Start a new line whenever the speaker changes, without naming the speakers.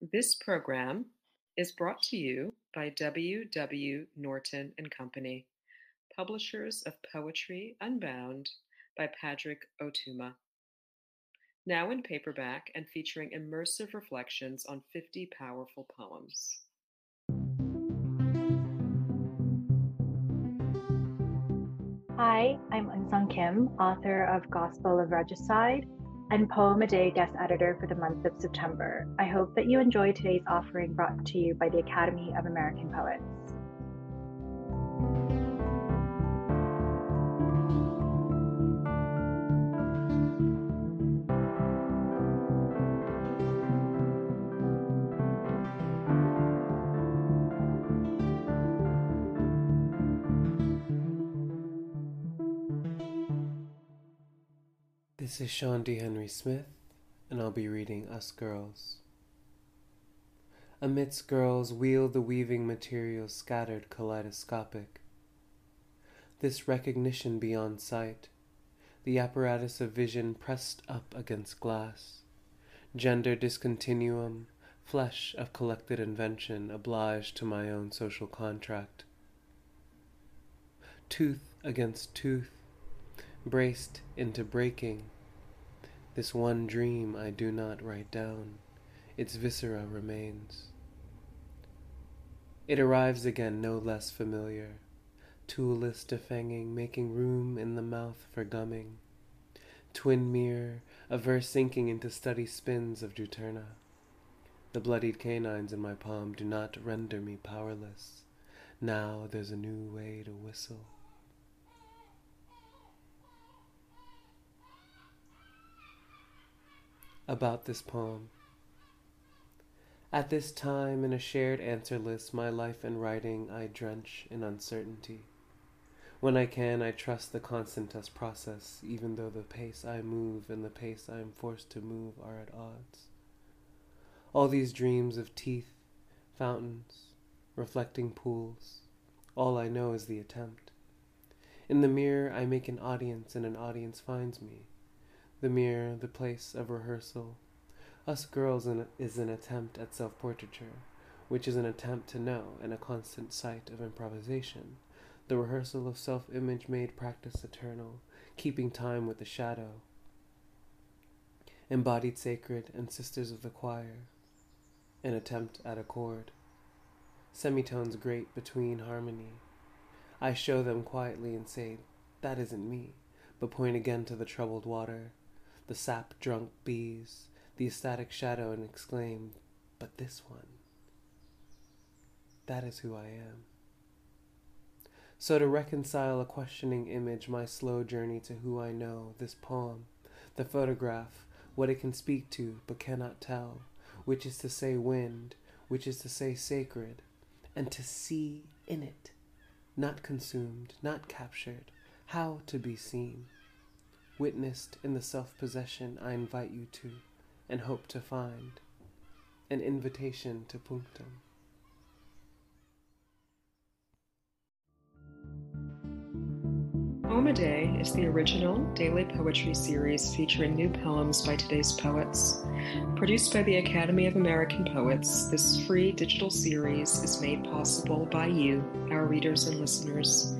This program is brought to you by W. W. Norton and Company, publishers of Poetry Unbound by Padraig Ó Tuama. Now in paperback and featuring immersive reflections on 50 powerful poems.
Hi, I'm Eunsong Kim, author of Gospel of Regicide and Poem a Day guest editor for the month of September. I hope that you enjoy today's offering brought to you by the Academy of American Poets.
This is Sean D. Henry Smith, and I'll be reading Us Girls. Amidst girls wheel the weaving material scattered kaleidoscopic. This recognition beyond sight, the apparatus of vision pressed up against glass, gender discontinuum, flesh of collected invention obliged to my own social contract. Tooth against tooth, braced into breaking this one dream I do not write down, its viscera remains. It arrives again no less familiar, toolless defanging, making room in the mouth for gumming. Twin mirror, a verse sinking into steady spins of Juturna. The bloodied canines in my palm do not render me powerless. Now there's a new way to whistle. About this poem. At this time, in a shared answer list, my life and writing I drench in uncertainty. When I can, I trust the constant test process, even though the pace I move and the pace I am forced to move are at odds. All these dreams of teeth, fountains, reflecting pools, all I know is the attempt. In the mirror, I make an audience, and an audience finds me. The mirror, the place of rehearsal. Us Girls is an attempt at self portraiture, which is an attempt to know and a constant sight of improvisation. The rehearsal of self image made practice eternal, keeping time with the shadow. Embodied sacred and sisters of the choir, an attempt at accord. Semitones grate between harmony. I show them quietly and say, That isn't me, but point again to the troubled water the sap drunk bees, the ecstatic shadow, and exclaim, But this one, that is who I am. So, to reconcile a questioning image, my slow journey to who I know, this poem, the photograph, what it can speak to but cannot tell, which is to say wind, which is to say sacred, and to see in it, not consumed, not captured, how to be seen witnessed in the self possession I invite you to and hope to find an invitation to punctum.
Poem a Day is the original daily poetry series featuring new poems by today's poets. Produced by the Academy of American Poets, this free digital series is made possible by you, our readers and listeners.